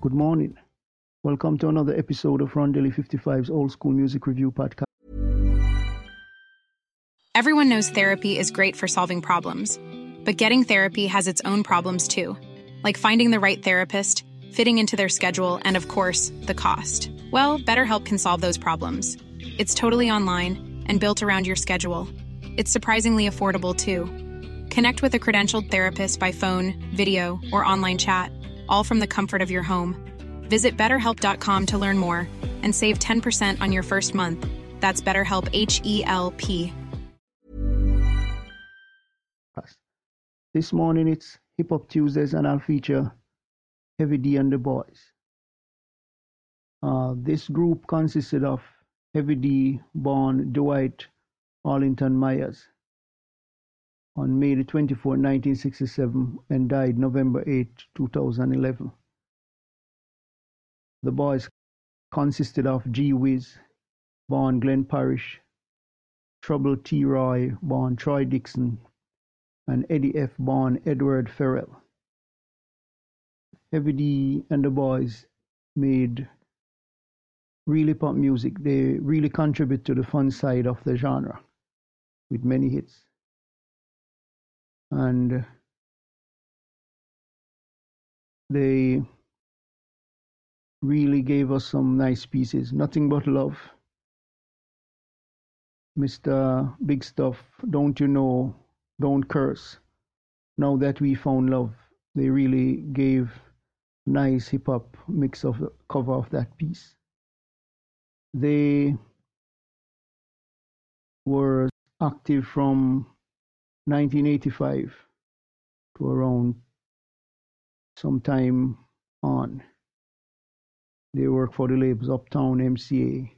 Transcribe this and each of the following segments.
Good morning. Welcome to another episode of Rondelle55's Old School Music Review Podcast. Everyone knows therapy is great for solving problems, but getting therapy has its own problems too, like finding the right therapist, fitting into their schedule, and of course, the cost. Well, BetterHelp can solve those problems. It's totally online and built around your schedule. It's surprisingly affordable too. Connect with a credentialed therapist by phone, video, or online chat, all from the comfort of your home. Visit betterhelp.com to learn more and save 10% on your first month. That's BetterHelp H E L P. This morning it's Hip Hop Tuesdays and I'll feature Heavy D and the Boyz. Uh, this group consisted of Heavy D, born Dwight Arlington Myers on May 24, 1967 and died November 8, 2011. The boys consisted of G. Wiz, born Glenn Parrish, Trouble T. Roy, born Troy Dixon, and Eddie F. born Edward Ferrell. Heavy D and the Boyz made really pop music. They really contribute to the fun side of the genre with many hits. And they really gave us some nice pieces. Nothing but love. Mr. Big Stuff, don't you know don't curse. Now that we found love, they really gave nice hip hop mix of cover of that piece. They were active from 1985 to around sometime on. They work for the labels Uptown MCA,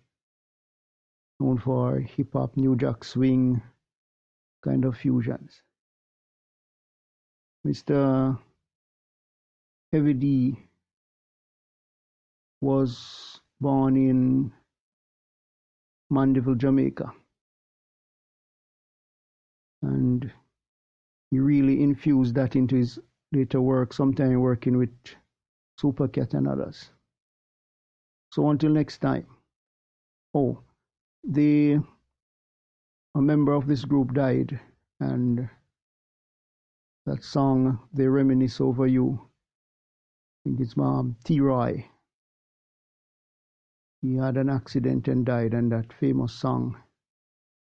known for hip hop, New Jack Swing, kind of fusions. Mr. Heavy D was born in Mandeville, Jamaica. And he really infused that into his later work, sometime working with Supercat and others. So until next time. Oh, the a member of this group died, and that song, They Reminisce Over You, I think it's mom, T. Roy. He had an accident and died, and that famous song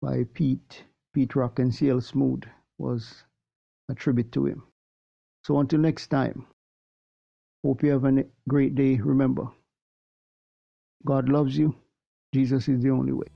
by Pete, Pete Rock and CL Smooth was a tribute to him. So until next time, hope you have a great day. Remember, God loves you. Jesus is the only way.